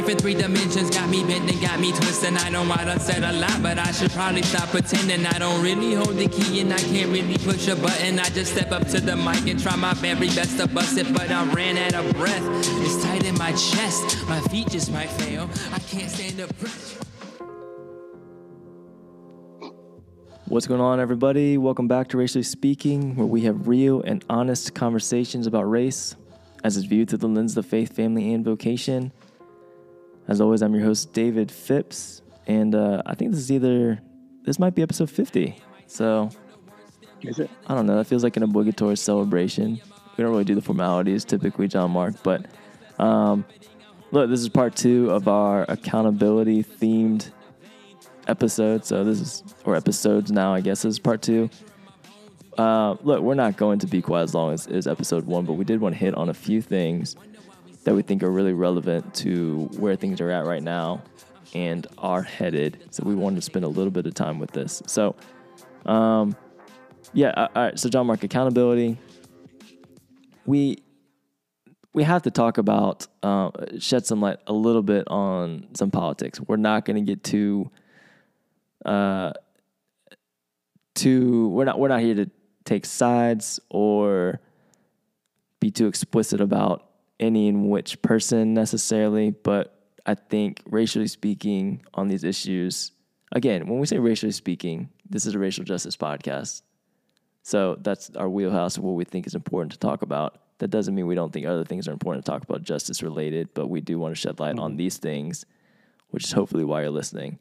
life in three dimensions got me bent and got me twisted. I know I done said a lot, but I should probably stop pretending. I don't really hold the key and I can't really push a button. I just step up to the mic and try my very best to bust it, but I ran out of breath. It's tight in my chest, my feet just might fail. I can't stand pressure. What's going on, everybody? Welcome back to Racially Speaking, where we have real and honest conversations about race as it's viewed through the lens of faith, family, and vocation. As always, I'm your host, David Phipps, and uh, I think this is either, this might be episode 50. So, Is it? I don't know, that feels like an obligatory celebration. We don't really do the formalities typically, John Mark, but um, look, this is part two of our accountability themed episode. So this is, or episodes now, I guess, this is part two. Uh, look, we're not going to be quite as long as, as episode one, but we did want to hit on a few things that we think are really relevant to where things are at right now and are headed. So we wanted to spend a little bit of time with this. So, um, yeah, all right. So John Mark, accountability. We we have to talk about uh, shed some light a little bit on some politics. We're not going to get too uh too we're not we're not here to take sides or be too explicit about any in which person necessarily, but I think racially speaking on these issues, again, when we say racially speaking, this is a racial justice podcast. So that's our wheelhouse of what we think is important to talk about. That doesn't mean we don't think other things are important to talk about justice related, but we do want to shed light on these things, which is hopefully why you're listening.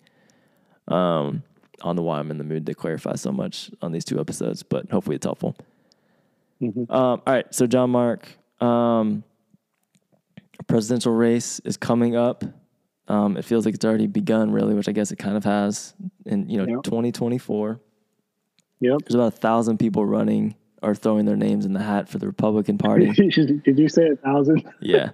Um, on the why I'm in the mood to clarify so much on these two episodes, but hopefully it's helpful. Um, all right, so John Mark, um, presidential race is coming up. Um, it feels like it's already begun, really, which I guess it kind of has. In you know, Yep. 2024, Yep. there's about a thousand people running or throwing their names in the hat for the Republican Party. Did you say a thousand? yeah,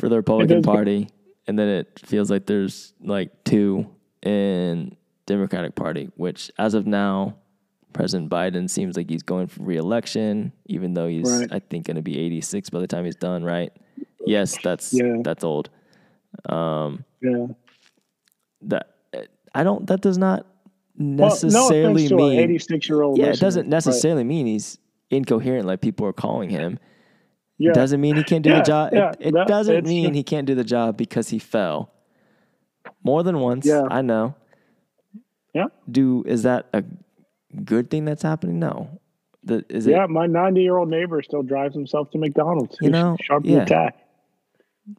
for the Republican Party, and then it feels like there's like two in Democratic Party, which as of now, President Biden seems like he's going for reelection, even though he's Right. I think going to be 86 by the time he's done. Right? Yes, that's Yeah. that's old. Um, Yeah. that I don't. That does not Well, no necessarily to an mean. 86 year old. yeah, it doesn't necessarily mean he's incoherent like people are calling him. Yeah. Doesn't mean he can't do Yeah, the job. yeah, it it that- doesn't mean he can't do the job because he fell. More than once, Yeah. I know. Yeah. Do is that a good thing that's happening? No. The, is Yeah, it my 90 year old neighbor still drives himself to McDonald's. You know, sharp yeah. attack.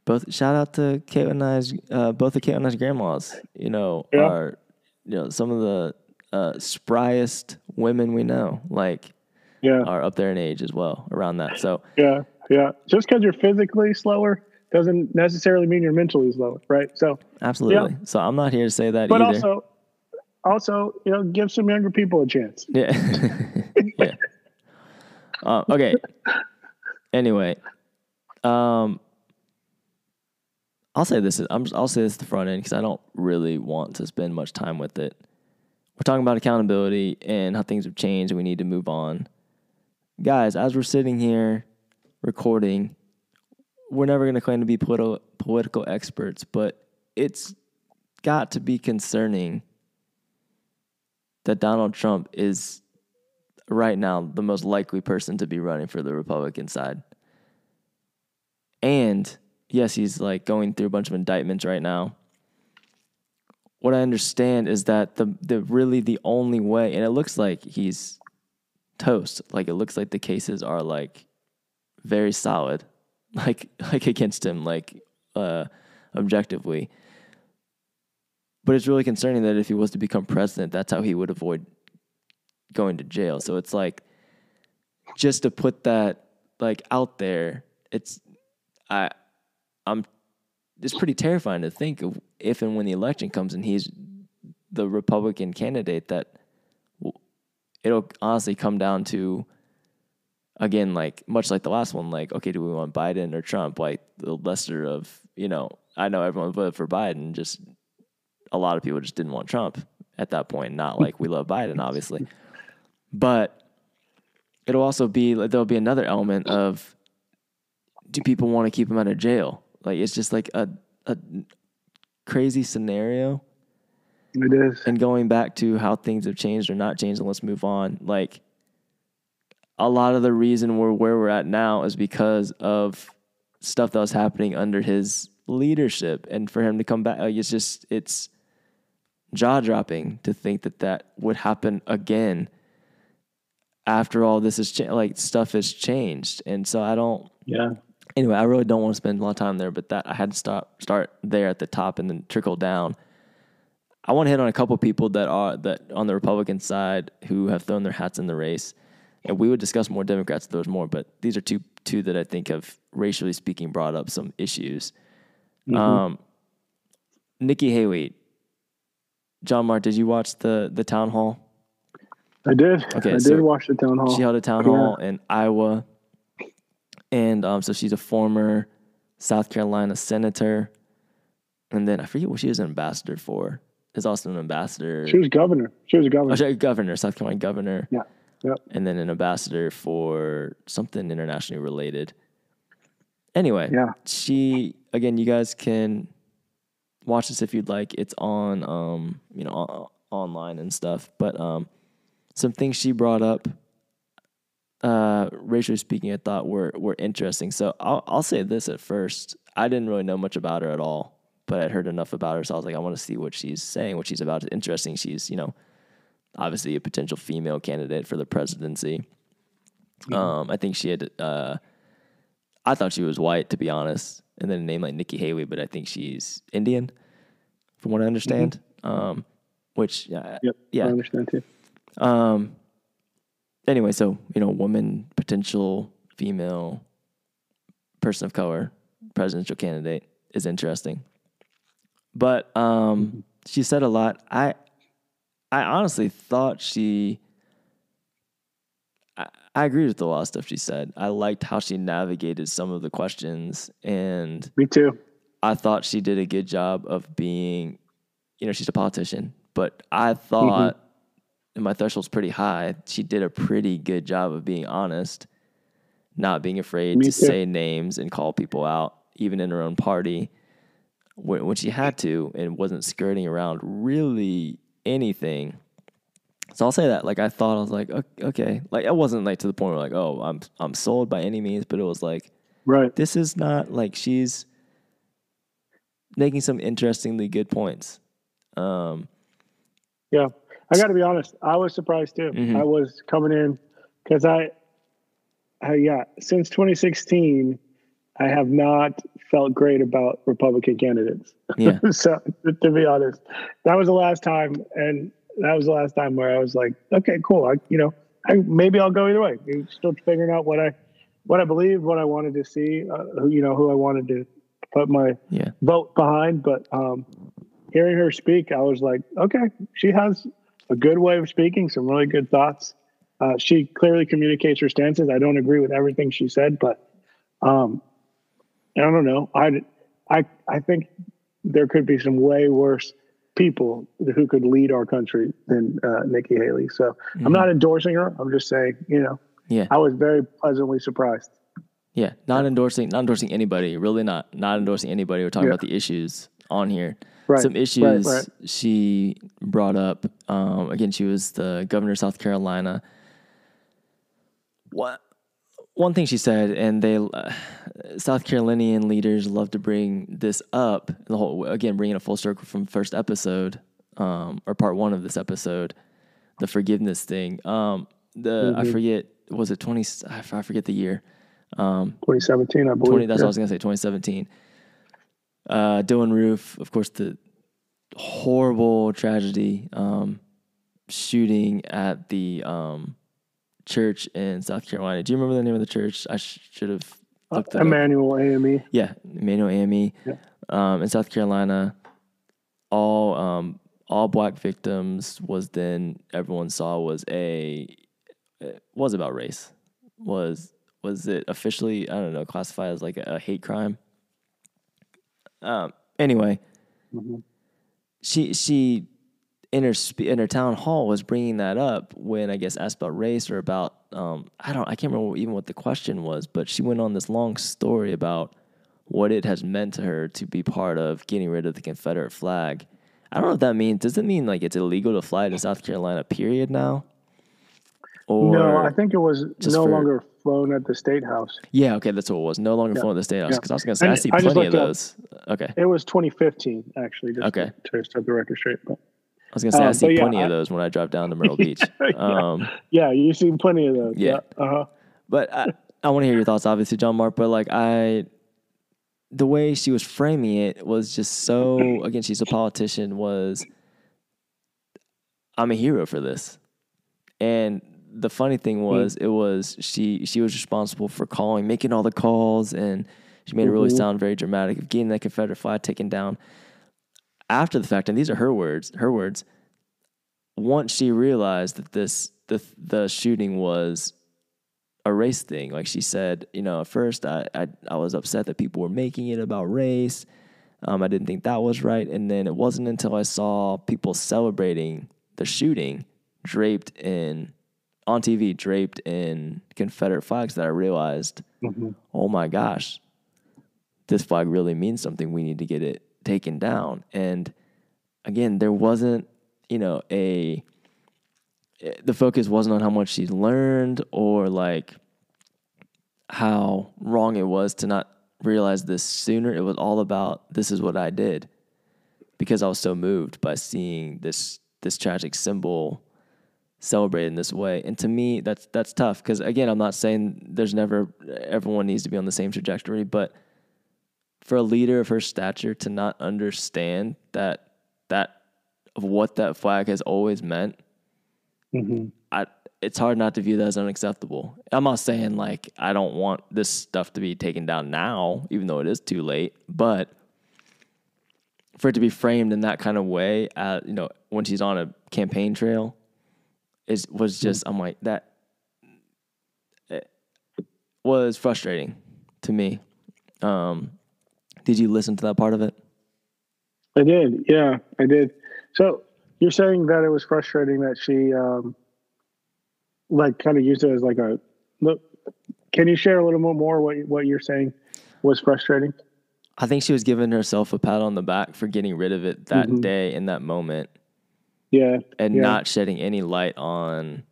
Both? Shout out to Caitlin and I's, uh, both of Caitlin and I's grandmas. You know, Yeah. are you know some of the uh, spryest women we know. Like Yeah, are up there in age as well, around that. So yeah, yeah. Just because you're physically slower doesn't necessarily mean you're mentally slower, right? So, absolutely. So I'm not here to say that but either. also, also, you know, give some younger people a chance. Yeah. yeah. Uh, okay. Anyway, um, I'll say this. I'm. I'll say this at the front end because I don't really want to spend much time with it. We're talking about accountability and how things have changed and we need to move on. Guys, as we're sitting here recording, we're never going to claim to be politi- political experts, but it's got to be concerning that Donald Trump is right now the most likely person to be running for the Republican side. And yes, he's like going through a bunch of indictments right now. What I understand is that the the really the only way, and it looks like he's toast. Like it looks like the cases are like very solid, like like against him, like uh, objectively. But it's really concerning that if he was to become president, that's how he would avoid going to jail. So it's like just to put that like out there, it's I I'm it's pretty terrifying to think of if and when the election comes and he's the Republican candidate that it'll honestly come down to again like much like the last one like okay do we want Biden or Trump? Like the lesser of you know I know everyone voted for Biden just a lot of people just didn't want Trump at that point not like we love Biden obviously. But it'll also be like there'll be another element of do people want to keep him out of jail like it's just like a a crazy scenario. It is. And going back to how things have changed or not changed, and let's move on. Like a lot of the reason we're where we're at now is because of stuff that was happening under his leadership, and for him to come back, like it's just it's jaw dropping to think that that would happen again after all this is cha- like stuff has changed, and so I don't. Yeah. Anyway, I really don't want to spend a lot of time there, but that I had to start start there at the top and then trickle down. I want to hit on a couple people that are that on the Republican side who have thrown their hats in the race, and we would discuss more Democrats if there was more, but these are two two that I think have racially speaking brought up some issues. Um, Nikki Haley, John Mark, did you watch the the town hall? I did. Okay, I so did watch the town hall. She held a town Yeah. hall in Iowa, and um, so she's a former South Carolina senator, and then I forget what she was an ambassador for. Is also an ambassador. She was governor. She was a governor. oh, sorry, governor, South Carolina governor, yeah. Yep. and then an ambassador for something internationally related. Anyway, Yeah. she again. You guys can watch this if you'd like. It's on, um, you know, on, online and stuff. But um, some things she brought up, uh, racially speaking, I thought were were interesting. So I'll I'll say this at first. I didn't really know much about her at all, but I'd heard enough about her, so I was like, I want to see what she's saying, what she's about. It's interesting. She's you know, obviously a potential female candidate for the presidency. Um, I think she had. Uh, I thought she was white, to be honest, and then a name like Nikki Haley, but I think she's Indian, from what I understand. Um, which, yeah, Yep. yeah. I understand too. Um. Anyway, so you know, woman, potential female, person of color, presidential candidate is interesting. But um, she said a lot. I, I honestly thought she. I, I agreed with a lot of stuff she said. I liked how she navigated some of the questions, and Me too. I thought she did a good job of being, you know, she's a politician, but I thought, and my threshold's pretty high, she did a pretty good job of being honest, not being afraid Me to too. say names and call people out, even in her own party, when, when she had to, and wasn't skirting around really anything. So I'll say that. Like I thought, I was like, "Ok- okay, like it wasn't like to the point where like, oh, I'm I'm sold by any means, but it was like, Right. this is not like she's making some interestingly good points. Um, Yeah. I got to be honest. I was surprised too. Mhm. I was coming in because I, I, yeah, since 2016, I have not felt great about Republican candidates. yeah, so to, to be honest, that was the last time, and that was the last time where I was like, okay, cool. I, you know, I maybe I'll go either way. I'm still figuring out what I, what I believe, what I wanted to see, uh, who, you know, who I wanted to put my yeah, vote behind. But um, hearing her speak, I was like, okay, she has a good way of speaking, some really good thoughts. Uh, she clearly communicates her stances. I don't agree with everything she said, but um, I don't know. I, I, I think there could be some way worse people who could lead our country than uh, Nikki Haley. So I'm not endorsing her. I'm just saying, you know, yeah, I was very pleasantly surprised. yeah. Not endorsing, not endorsing anybody. Really, not not endorsing anybody. We're talking Yeah. about the issues on here. Right, Some issues right. she brought up. Um, again, she was the governor of South Carolina. What one thing she said, and they uh, South Carolinian leaders love to bring this up. The whole again, bringing a full circle from first episode um, or part one of this episode, the forgiveness thing. Um, the I Mm-hmm. forget was it twenty? I I forget the year. Um, 2017, I believe. 20, that's yeah. what I was gonna say. 2017. Uh, Dylann Roof, of course, the horrible tragedy, um, shooting at the um, church in South Carolina. Do you remember the name of the church? I sh- should have looked it up. Emanuel AME. Yeah, Emanuel AME Yeah. um, in South Carolina. All um, all black victims was then everyone saw was a it was about race. Was was it officially I don't know classified as like a, a hate crime? Um. Anyway, she she in her in her town hall was bringing that up when I guess asked about race or about um I don't I can't remember even what the question was, but she went on this long story about what it has meant to her to be part of getting rid of the Confederate flag. I don't know what that means does it mean like it's illegal to fly to South Carolina period now? Or no, I think it was no for, longer flown at the state house. Yeah, okay, that's what it was. No longer yeah. flown at the state house because yeah. I was going to say and I see I plenty of those. Okay, it was 2015 actually. Just okay, to, to set the record straight, but. I was gonna say um, I see plenty yeah, of those when I drive down to Myrtle Beach. Um, yeah, you see plenty of those. Yeah. Uh-huh. But I, I want to hear your thoughts, obviously, John Mark. But like I, the way she was framing it was just so. Again, she's a politician. Was I'm a hero for this, and the funny thing hmm. was, mm. it was she she was responsible for calling, making all the calls, and she made mm-hmm. it really mm-hmm. sound very dramatic of getting that Confederate flag taken down. After the fact, and these are her words, her words. Once she realized that this the the shooting was a race thing, like she said, you know, at first I I, I was upset that people were making it about race. Um, I didn't think that was right, and then it wasn't until I saw people celebrating the shooting draped in on TV draped in Confederate flags that I realized, mm-hmm. oh my gosh, this flag really means something. We need to get it taken down. And again, there wasn't, you know, a the focus wasn't on how much she learned or like how wrong it was to not realize this sooner. It was all about this is what I did because I was so moved by seeing this this tragic symbol celebrate in this way. And to me, that's that's tough because again, I'm not saying there's never everyone needs to be on the same trajectory, but for a leader of her stature to not understand that that of what that flag has always meant, mm-hmm. I it's hard not to view that as unacceptable. I'm not saying like I don't want this stuff to be taken down now, even though it is too late, but for it to be framed in that kind of way, uh, you know, when she's on a campaign trail, is was hmm. just I'm like that was frustrating to me. Um, did you listen to that part of it? I did. Yeah, I did. So you're saying that it was frustrating that she, um, like, kind of used it as like a look. Can you share a little bit more what what you're saying was frustrating? I think she was giving herself a pat on the back for getting rid of it that mm-hmm. day in that moment. Yeah. And yeah. not shedding any light on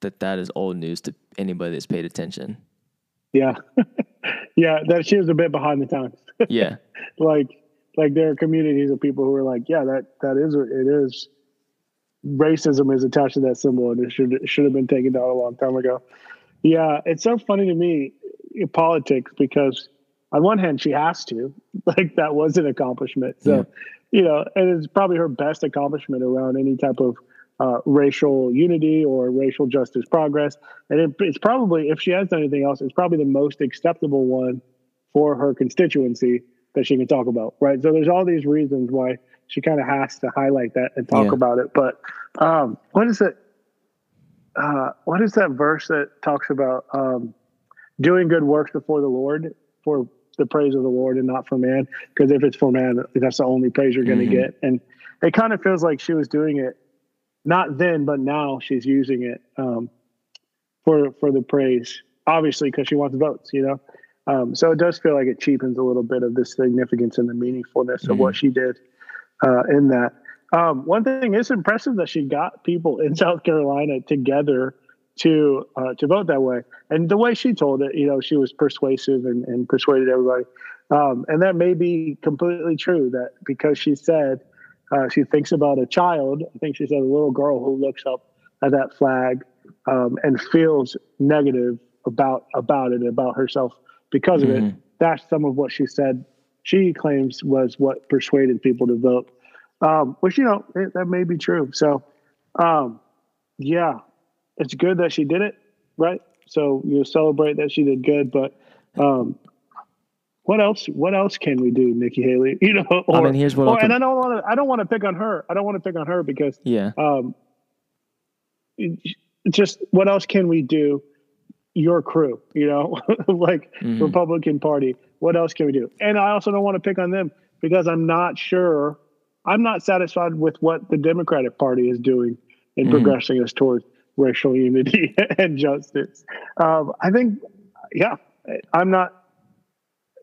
that that is old news to anybody that's paid attention. Yeah. yeah, that she was a bit behind the times. yeah. like like there are communities of people who are like, yeah, that that is it is racism is attached to that symbol and it should it should have been taken down a long time ago. Yeah, it's so funny to me in politics because on one hand she has to like that was an accomplishment so you know, and it's probably her best accomplishment around any type of uh, racial unity or racial justice progress. And it, it's probably, if she has done anything else, it's probably the most acceptable one for her constituency that she can talk about, right? So there's all these reasons why she kind of has to highlight that and talk yeah. about it. But um, what is it? Uh, what is that verse that talks about um, doing good works before the Lord for the praise of the Lord and not for man. Because if it's for man, that's the only praise you're going to mm-hmm. get. And it kind of feels like she was doing it not then, but now she's using it um, for for the praise. Obviously, because she wants votes, you know. Um, so it does feel like it cheapens a little bit of the significance and the meaningfulness mm-hmm. of what mm-hmm. she did uh, in that. Um, one thing is impressive that she got people in South Carolina together to uh, to vote that way. And the way she told it, you know, she was persuasive and, and persuaded everybody. Um, and that may be completely true. That because she said uh, she thinks about a child, I think she said a little girl who looks up at that flag um, and feels negative about about it, about herself because of mm-hmm. it. That's some of what she said. She claims was what persuaded people to vote, um, which you know it, that may be true. So, um, yeah, it's good that she did it, right? So you celebrate that she did good, but um, what else? What else can we do, Nikki Haley? You know, or, I mean, here's what. Or, and I don't want to. I don't want to pick on her. I don't want to pick on her because yeah. Um, just what else can we do? Your crew, you know, like mm-hmm. Republican Party. What else can we do? And I also don't want to pick on them because I'm not sure. I'm not satisfied with what the Democratic Party is doing in mm-hmm. progressing us towards racial unity and justice. Um, I think, yeah, I'm not.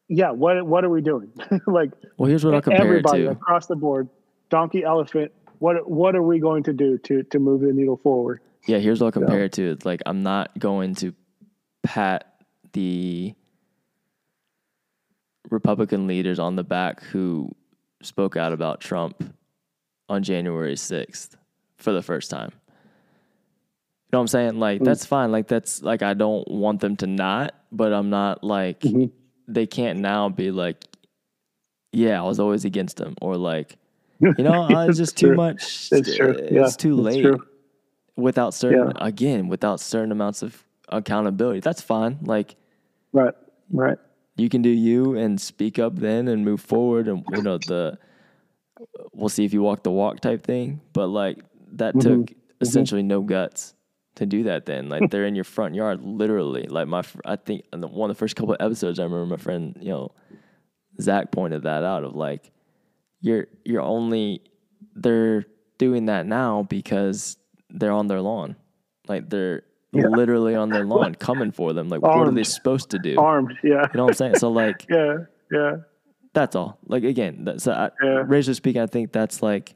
yeah, what what are we doing? like Well, here's what I'll compare it everybody to. across the board, donkey, elephant. What what are we going to do to to move the needle forward? Yeah, here's what I'll compare it to. Like I'm not going to pat the Republican leaders on the back who spoke out about Trump on January 6th for the first time. Know what I'm saying? Like that's fine. Like that's like I don't want them to not, but I'm not like they can't now be like yeah, I was always against them, or like you know, uh, it's just too much. It's true. It's Yeah, too late true. without certain Yeah. again without certain amounts of accountability that's fine like Right, right. you can do you and speak up then and move forward and you know the we'll see if you walk the walk type thing but like that Mm-hmm. took essentially no guts to do that then like they're in your front yard literally. Like my i think in the, one of the first couple of episodes i remember my friend you know zach pointed that out of like you're you're only they're doing that now because they're on their lawn. Like they're literally on their lawn coming for them. Like what are they supposed to do? Armed, yeah, you know what i'm saying? So like yeah, yeah. that's all. Like again, that's I, Yeah. racially speaking, I think that's like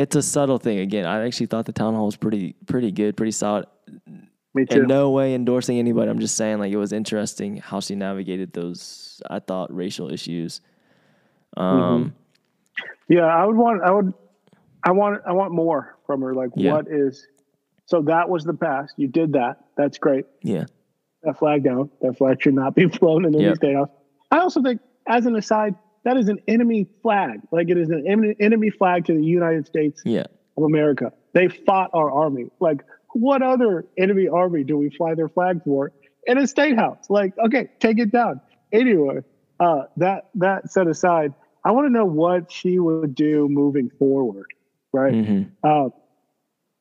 it's a subtle thing. Again, I actually thought the town hall was pretty pretty good, pretty solid. Me too. In no way endorsing anybody. I'm just saying like it was interesting how she navigated those I thought racial issues. Um Yeah, I would want. I would. I want. I want more from her. Like, Yeah. what is? So that was the past. You did that. That's great. yeah. That flag down. That flag should not be flown in any Yep. state house. I also think, as an aside, that is an enemy flag. Like it is an en- enemy flag to the United States Yeah. of America. They fought our army. Like, what other enemy army do we fly their flag for in a state house? Like, okay, take it down. Anyway, uh, that that set aside, I want to know what she would do moving forward, right? hmm Uh,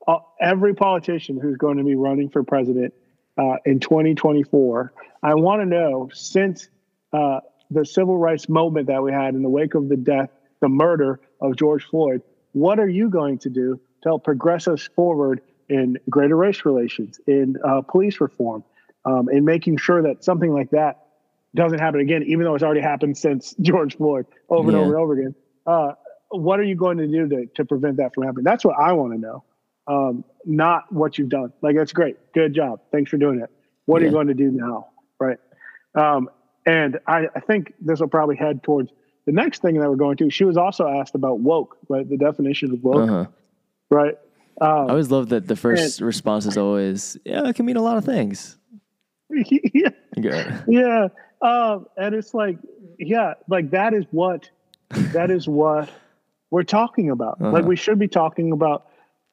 uh, every politician who's going to be running for president uh, in 2024, I want to know since uh, the civil rights movement that we had in the wake of the death, the murder of George Floyd, what are you going to do to help progress us forward in greater race relations, in uh, police reform, um, in making sure that something like that doesn't happen again, even though it's already happened since George Floyd over Yeah. and over and over again? Uh, what are you going to do to, to prevent that from happening? That's what I want to know um, not what you've done. Like that's great, good job, thanks for doing it. What are you going to do now, right? Um, and I, I think this will probably head towards the next thing that we're going to. She was also asked about woke, right? The definition of woke, Uh-huh. right? I Um, always love that the first response is always, yeah, it can mean a lot of things. yeah, Good. yeah, um, and it's like, yeah, like that is what that is what we're talking about. Like Uh-huh. we should be talking about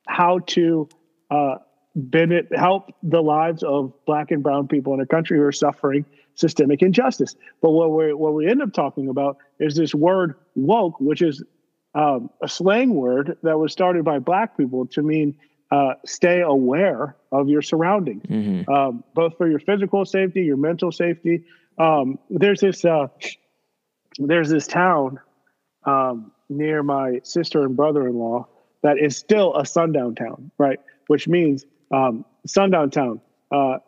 how to uh, benefit, help the lives of black and brown people in a country who are suffering systemic injustice. But what we what we end up talking about is this word woke, which is um, a slang word that was started by black people to mean uh, stay aware of your surroundings, hmm um, both for your physical safety, your mental safety. Um, there's this uh, there's this town um, near my sister and brother-in-law that is still a sundown town, right? Which means um, sundown town. Uh,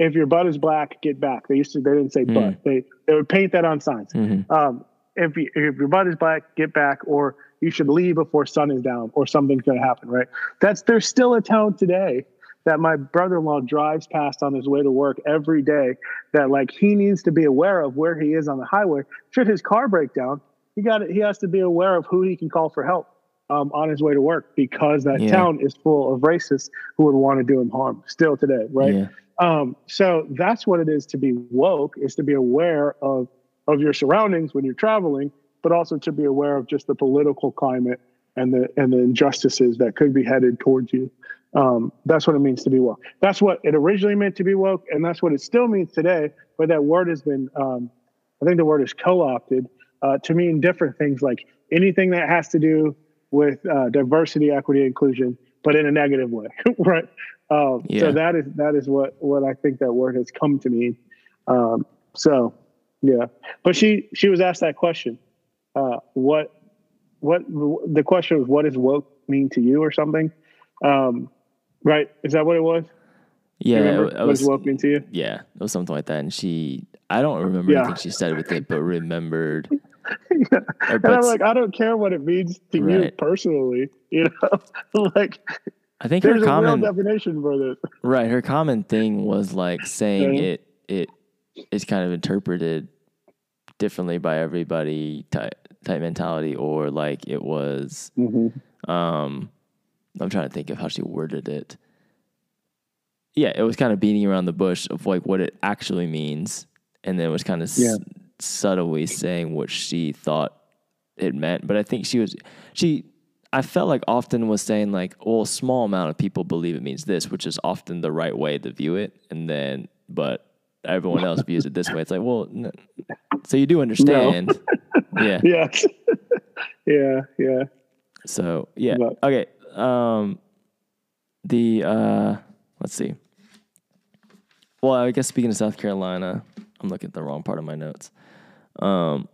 if your butt is black, get back. They used to they didn't say butt. They they would paint that on signs. hmm Um, if you, if your butt is black, get back, or you should leave before sun is down, or something's going to happen. Right? That's there's still a town today that my brother-in-law drives past on his way to work every day. That like he needs to be aware of where he is on the highway. Should his car break down, he got it. he has to be aware of who he can call for help um, on his way to work because that Yeah. town is full of racists who would want to do him harm still today. Right? Yeah. Um, so that's what it is to be woke is to be aware of of your surroundings when you're traveling, but also to be aware of just the political climate and the and the injustices that could be headed towards you. Um, that's what it means to be woke. That's what it originally meant to be woke, and that's what it still means today. But that word has been, um, I think the word is co-opted uh, to mean different things, like anything that has to do with uh, diversity, equity, inclusion, but in a negative way, right? Um, Yeah. So that is that is what what I think that word has come to mean. Um, so yeah, but she she was asked that question. Uh, what what the question was? What does woke mean to you, or something? Um, right? Is that what it was? Yeah. It- it what was- does woke mean to you? yeah, it was something like that. And she, I don't remember Yeah. anything she said with it, but remembered. yeah. Or, And I'm like, I don't care what it means to you personally. You know, like I think her there's a real common definition for this. right. Her common thing was like saying Yeah. it it is kind of interpreted differently by everybody type type mentality, or like it was. Um, I'm trying to think of how she worded it. Yeah, it was kind of beating around the bush of like what it actually means, and then it was kind of Yeah. s- subtly saying what she thought it meant. But I think she was she. I felt like often was saying like, well, a small amount of people believe it means this, which is often the right way to view it, and then but everyone else views it this way. It's like, well, n- so you do understand, yeah. Yeah. yeah. Yeah. So yeah. But- okay. Um the uh let's see. Well, I guess speaking of South Carolina, I'm looking at the wrong part of my notes. Um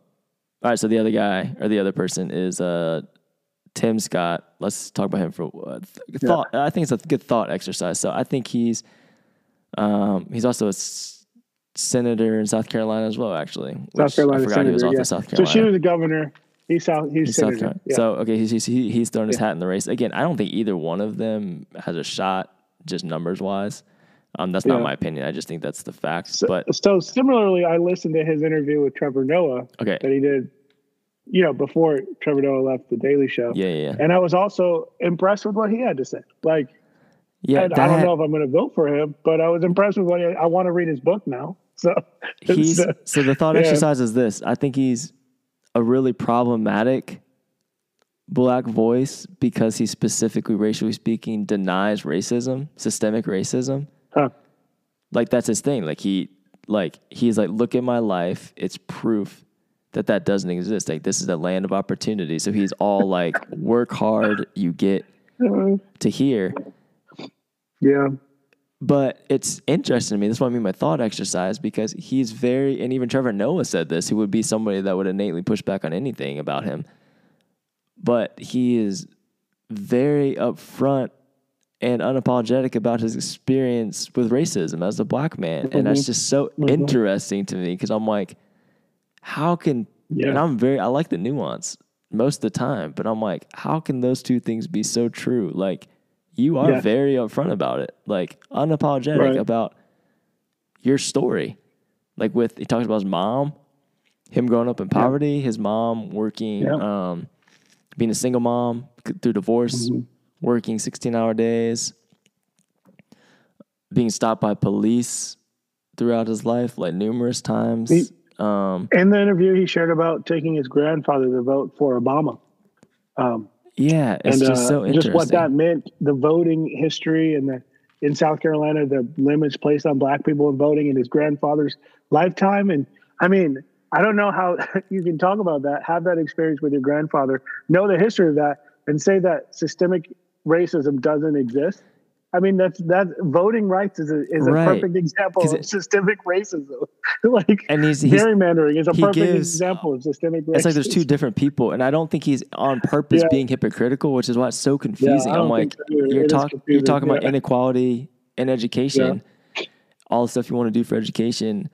all right, so the other guy or the other person is uh Tim Scott. Let's talk about him for uh, th- thought. I think it's a good thought exercise. So I think he's um he's also a s- senator in South Carolina as well actually. South Carolina I forgot senator. he was off yeah. South So Carolina. she was a governor. He's South. He's, He's South senator. Carolina. Yeah. So okay, he's, he's he, he's thrown his hat in the race again. I don't think either one of them has a shot, just numbers wise. Um, that's not my opinion. I just think that's the facts. So, but so similarly, I listened to his interview with Trevor Noah okay, that he did, you know, before Trevor Noah left the Daily Show. yeah, yeah. And I was also impressed with what he had to say. Like, yeah I, don't know if I'm going to vote for him, but I was impressed with what he, I want to read his book now. So he's so- so the thought yeah. exercise is this. I think he's a really problematic black voice because he specifically, racially speaking, denies racism, systemic racism. huh. like that's his thing like he like he's like look at my life it's proof that that doesn't exist. Like this is a land of opportunity. So he's all like work hard you get mm-hmm. to here yeah, but it's interesting to me. That's what I mean by thought exercise because he's very, and even Trevor Noah said this. He would be somebody that would innately push back on anything about him, but he is very upfront and unapologetic about his experience with racism as a black man, and that's mm-hmm. just so mm-hmm. interesting to me because I'm like, how can? Yeah. And I'm very, I like the nuance most of the time, but I'm like, how can those two things be so true? Like, you are Yeah. very upfront about it, like unapologetic Right. about your story. Like with he talks about his mom, him growing up in poverty, his mom working, Yeah. um, being a single mom through divorce, Mm-hmm. working sixteen hour days, being stopped by police throughout his life, like numerous times. He- um, in the interview, he shared about taking his grandfather to vote for Obama. Um, yeah, it's and just uh, so interesting. just what that meant, the voting history and the in South Carolina, the limits placed on black people in voting in his grandfather's lifetime. And I mean, I don't know how you can talk about that, have that experience with your grandfather, know the history of that, and say that systemic racism doesn't exist. I mean, that's that voting rights is a is a Right. perfect example of it- systemic racism. like And he's- he's- gerrymandering is a perfect gives- example of systemic racism. It's like there's two different people, and I don't think he's on purpose Yeah. being hypocritical, which is why it's so confusing. I I'm like, so you're talking, you're talking about inequality in education, all the stuff you want to do for education,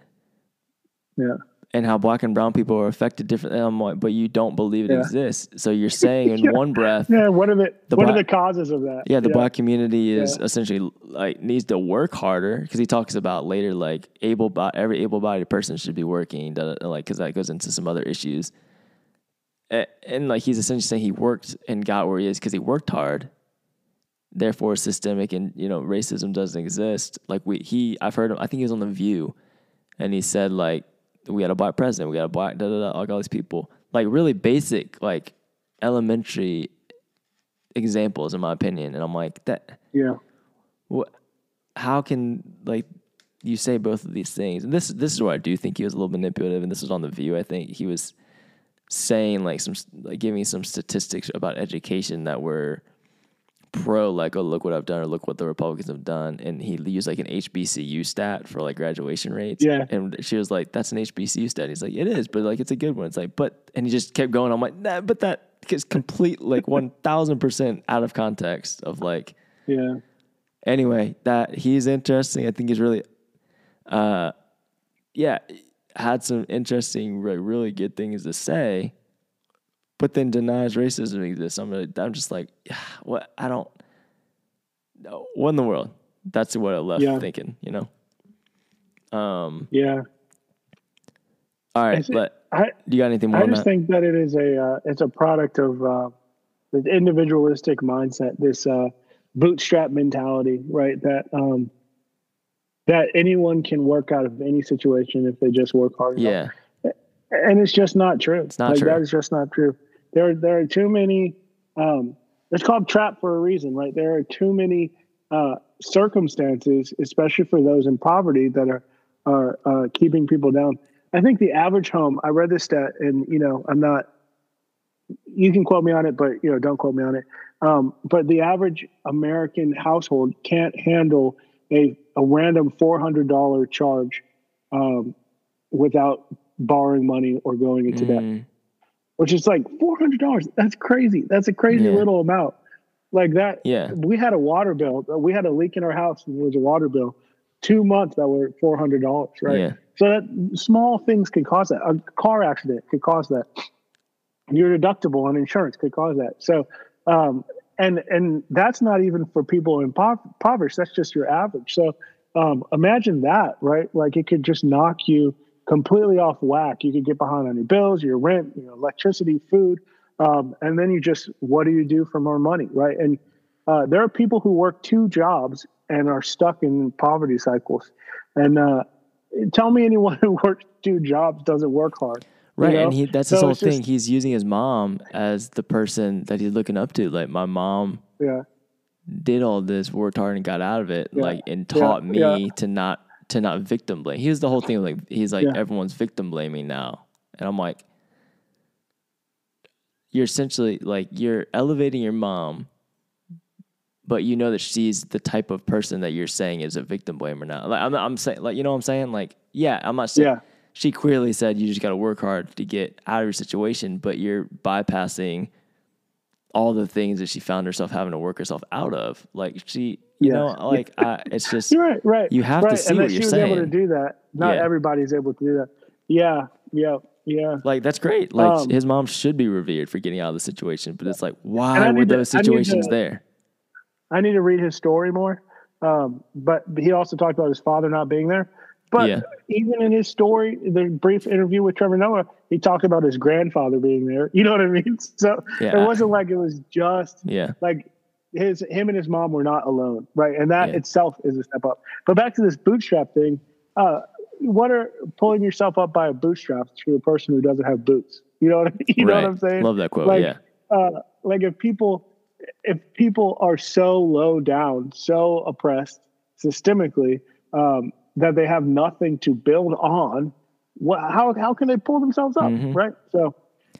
Yeah. And how black and brown people are affected differently. But you don't believe it Yeah. exists. So you're saying in Yeah. one breath, Yeah, what are the, The what are the causes of that? yeah, the black community is Yeah. essentially like needs to work harder because he talks about later like able every able-bodied person should be working, like because that goes into some other issues. A- And, like he's essentially saying he worked and got where he is because he worked hard. Therefore, systemic and you know racism doesn't exist. Like we, he, I've heard him. I think he was on the View, and he said like we got a black president, we got a black da da da, like all these people, like really basic, like elementary examples in my opinion. And I'm like that Yeah. what how can like you say both of these things and this this is where i do think he was a little manipulative and this was on the view i think he was saying like some like giving some statistics about education that were pro like oh look what i've done or look what the republicans have done and he used like an hbcu stat for like graduation rates Yeah. and she was like that's an hbcu stat he's like it is but like it's a good one it's like but and he just kept going i'm like nah, but that is complete like 1000% out of context of like Yeah. anyway, that he's interesting. I think he's really, uh, yeah. had some interesting, re- really good things to say, but then denies racism exists. I'm really, I'm just like, what? I don't. No, what in the world? That's what I left Yeah. thinking. You know. Um. Yeah. All right, but I, do you got anything more I just that? think that it is a uh, it's a product of uh, this individualistic mindset, this uh, bootstrap mentality, right? That um, that anyone can work out of any situation if they just work hard. enough. Yeah. and it's just not true. It's not like, true. That is just not true. There, there are too many. Um, it's called trap for a reason, right? There are too many uh, circumstances, especially for those in poverty, that are are uh, keeping people down. I think the average home. I read this stat, and you know, I'm not. You can quote me on it, but you know, don't quote me on it. Um, but the average American household can't handle a a random four hundred dollar charge um, without borrowing money or going into debt, Mm, which is like four hundred dollars. That's crazy. That's a crazy Yeah. little amount. Like that. Yeah. We had a water bill. We had a leak in our house, and there was a water bill. Two months that were four hundred dollars. Right. Yeah. So that small things could cause that. A car accident could cause that. Your deductible on insurance could cause that. So, um, and and that's not even for people in pov- impoverished. That's just your average. So, um, imagine that, right? Like it could just knock you completely off whack. You could get behind on your bills, your rent, your electricity, food, um, and then you just what do you do for more money, right? And uh, there are people who work two jobs and are stuck in poverty cycles. And uh, tell me anyone who works two jobs doesn't work hard. you Right, know? and he that's his whole it's just- thing. He's using his mom as the person that he's looking up to. Like my mom Yeah, did all this, worked hard and got out of it, Yeah. like and Yeah. taught me Yeah. to not to not victim blame. Here's the whole thing, like he's like Yeah. everyone's victim blaming now. And I'm like, you're essentially like you're elevating your mom, but you know that she's the type of person that you're saying is a victim blamer now. Like I'm I'm saying like you know what I'm saying? Like, yeah, I'm not saying Yeah. she clearly said you just gotta work hard to get out of your situation, but you're bypassing all the things that she found herself having to work herself out of. Like she, you Yeah. know, like I, it's just right, right. You have to see and what that you're she was able to do that. Not Yeah. everybody's able to do that. Yeah, yeah, yeah. like that's great. Like Um, his mom should be revered for getting out of the situation, but it's like why were need to- those I situations to- there? I need to read his story more. Um, but he also talked about his father not being there. But Yeah. even in his story, the brief interview with Trevor Noah, he talked about his grandfather being there. You know what I mean? So Yeah. it wasn't like it was just Yeah. like his him and his mom were not alone, right? And that Yeah. itself is a step up. But back to this bootstrap thing, uh, what are pulling yourself up by a bootstrap to a person who doesn't have boots? You know what I mean? You know what I'm saying? Love that quote. Like, yeah. uh, like if people if people are so low down, so oppressed systemically um, that they have nothing to build on, what, how how can they pull themselves up, Mhm. right? So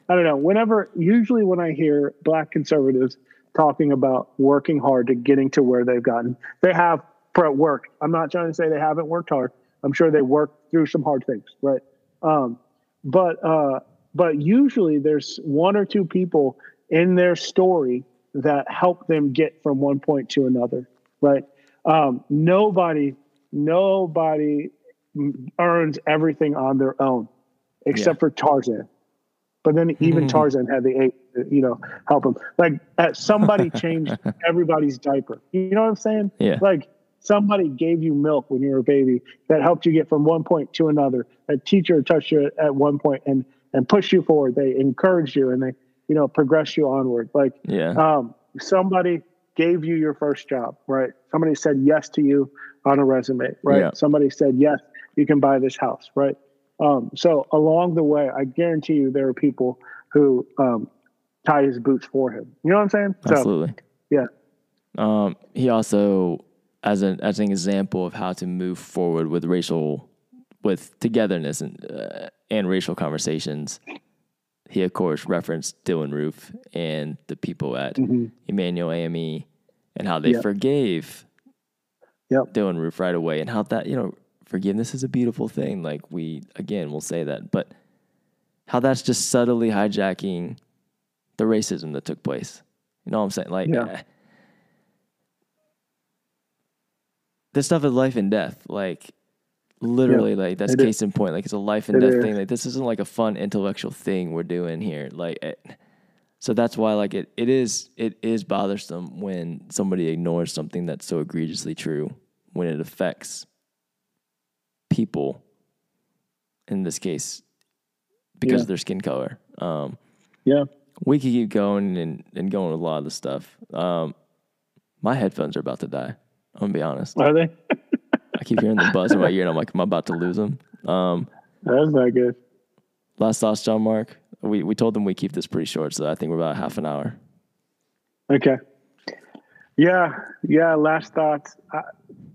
I don't know. Whenever usually when I hear black conservatives talking about working hard to getting to where they've gotten, they have worked. I'm not trying to say they haven't worked hard. I'm sure they worked through some hard things, right? Um, but uh, but usually there's one or two people in their story that help them get from one point to another, right? Um, nobody, nobody earns everything on their own, except for Tarzan. But then even Tarzan had the eight, you know, help him. Like uh, somebody changed everybody's diaper. You know what I'm saying? Yeah. Like somebody gave you milk when you were a baby that helped you get from one point to another. A teacher touched you at one point and and pushed you forward. They encouraged you and they, you know, progressed you onward. Like Yeah. um, somebody gave you your first job, right? Somebody said yes to you on a resume, right? Yeah. Somebody said yes, you can buy this house, right? Um, so along the way, I guarantee you there are people who um, tie his boots for him. You know what I'm saying? So Absolutely. yeah, Um, he also, as an as an example of how to move forward with racial, with togetherness and uh, and racial conversations, he of course referenced Dylann Roof and the people at Emanuel AME and how they Mm-hmm. Forgave Yep. Dylann Roof right away, and how that you know forgiveness is a beautiful thing. Like we again will say that, but how that's just subtly hijacking the racism that took place. You know what I'm saying? Like. Yeah. uh, this stuff is life and death. Like, literally like that's it is. case in point. Like it's a life and It death is. thing. Like this isn't like a fun intellectual thing we're doing here. Like it, so that's why like it, it is it is bothersome when somebody ignores something that's so egregiously true when it affects people in this case because Yeah. of their skin color. Um, Yeah. we could keep going and, and going with a lot of the stuff. Um, my headphones are about to die. I'm gonna be honest. Are they? I keep hearing the buzz in my ear, and I'm like, I'm about to lose them. Um, That's not good. last thoughts, John Mark. We we told them we keep this pretty short, so I think we're about half an hour. Okay. Yeah. Yeah. Last thoughts. Uh,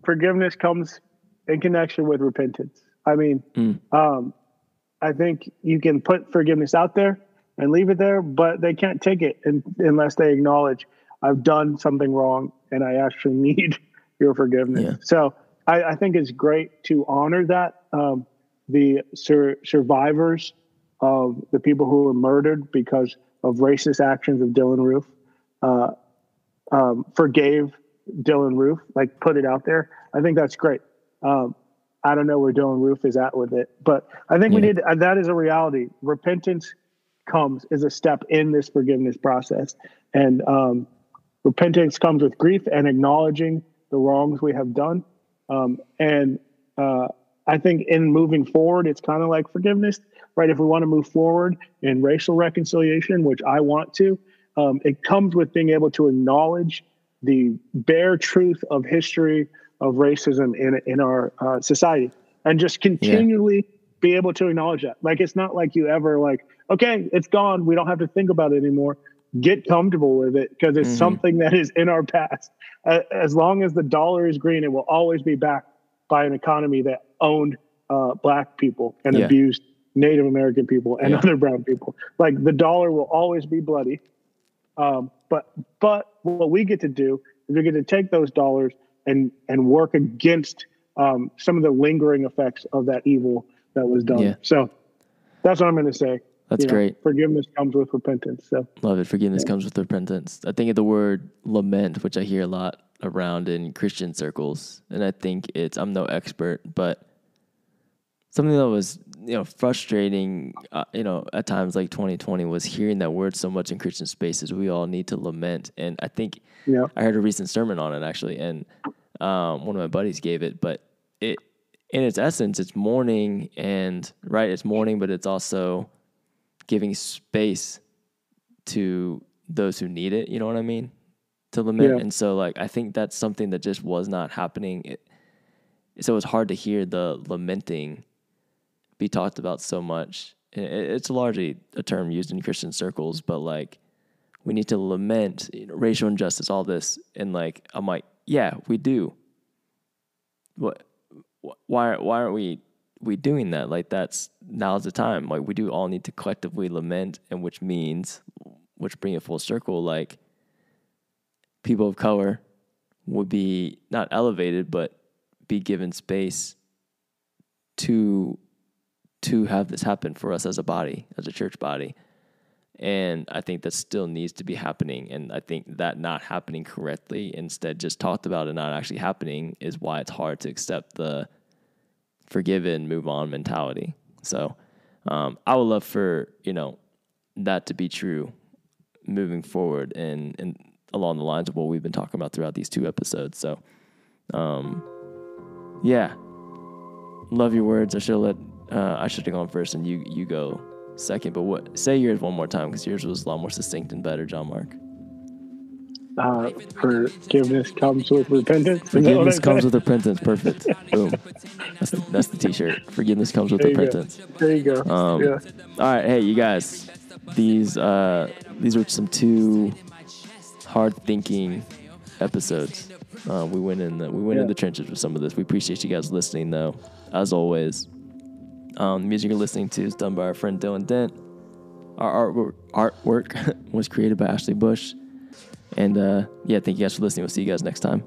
forgiveness comes in connection with repentance. I mean, Mm. um, I think you can put forgiveness out there and leave it there, but they can't take it un unless they acknowledge I've done something wrong and I actually need your forgiveness. Yeah. So I, I think it's great to honor that. Um, the sur- survivors of the people who were murdered because of racist actions of Dylann Roof uh, um, forgave Dylann Roof, like put it out there. I think that's great. Um, I don't know where Dylann Roof is at with it, but I think we need uh, that is a reality. Repentance comes is a step in this forgiveness process, and um, repentance comes with grief and acknowledging the wrongs we have done. Um, and uh, I think in moving forward, it's kind of like forgiveness, right? If we want to move forward in racial reconciliation, which I want to, um, it comes with being able to acknowledge the bare truth of history of racism in in our uh, society, and just continually be able to acknowledge that. Like it's not like you ever like, okay, it's gone. We don't have to think about it anymore. Get comfortable with it because it's Mhm. something that is in our past. A- As long as the dollar is green, it will always be backed by an economy that owned uh, black people and Yeah. abused Native American people and Yeah. other brown people. Like the dollar will always be bloody. Um, but but what we get to do is we get to take those dollars and and work against um, some of the lingering effects of that evil that was done. Yeah. So that's what I'm going to say. That's You know, great. Forgiveness comes with repentance. So Love it. Forgiveness comes with repentance. I think of the word lament, which I hear a lot around in Christian circles, and I think it's I'm no expert, but something that was you know frustrating, uh, you know, at times like 2020 was hearing that word so much in Christian spaces. We all need to lament, and I think yeah, I heard a recent sermon on it actually, and um, one of my buddies gave it. But it, in its essence, it's mourning, and right, it's mourning, but it's also giving space to those who need it. You know what I mean? To lament, Yeah. and so like I think that's something that just was not happening. It, so it's hard to hear the lamenting be talked about so much. It's largely a term used in Christian circles, but like we need to lament you know, racial injustice, all this, and like I'm like, yeah, we do. What? wh- Why? Why aren't we we doing that? Like that's now's the time. Like we do all need to collectively lament, and which means, which bring it full circle, like people of color would be not elevated, but be given space to to have this happen for us as a body, as a church body. And I think that still needs to be happening. And I think that not happening correctly, instead just talked about and not actually happening, is why it's hard to accept the forgive and move on mentality. So um, I would love for, you know, that to be true moving forward and, and along the lines of what we've been talking about throughout these two episodes. So um, yeah. Love your words. I should have let uh, I should have gone first and you you go second. But what say yours one more time because yours was a lot more succinct and better, John Mark. uh, forgiveness comes with repentance. Is that what I Forgiveness comes with repentance. Perfect. Boom. That's the, that's the t-shirt. Forgiveness comes with There you go. repentance. There you go. Um, yeah. All right, hey you guys, these uh, these were some two hard thinking episodes. Uh, we went in the we went in the trenches with some of this. We appreciate you guys listening though, as always. Um, the music you're listening to is done by our friend Dylan Dent. Our artwork, artwork was created by Ashley Bush. And uh, yeah, thank you guys for listening. We'll see you guys next time.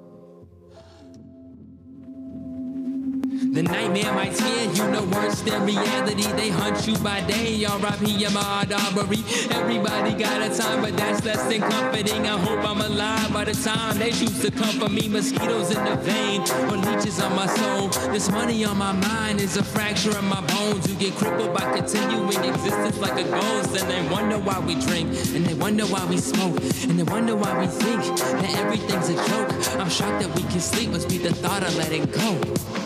The nightmare might scare you, no worse than reality. They hunt you by day, R.I.P. Ahmaud Arbery. Everybody got a time, but that's less than comforting. I hope I'm alive by the time they choose to come for me. Mosquitoes in the vein, or leeches on my soul. This money on my mind is a fracture in my bones. You get crippled by continuing existence like a ghost. And they wonder why we drink, and they wonder why we smoke, and they wonder why we think that everything's a joke. I'm shocked that we can sleep, must be the thought of letting go.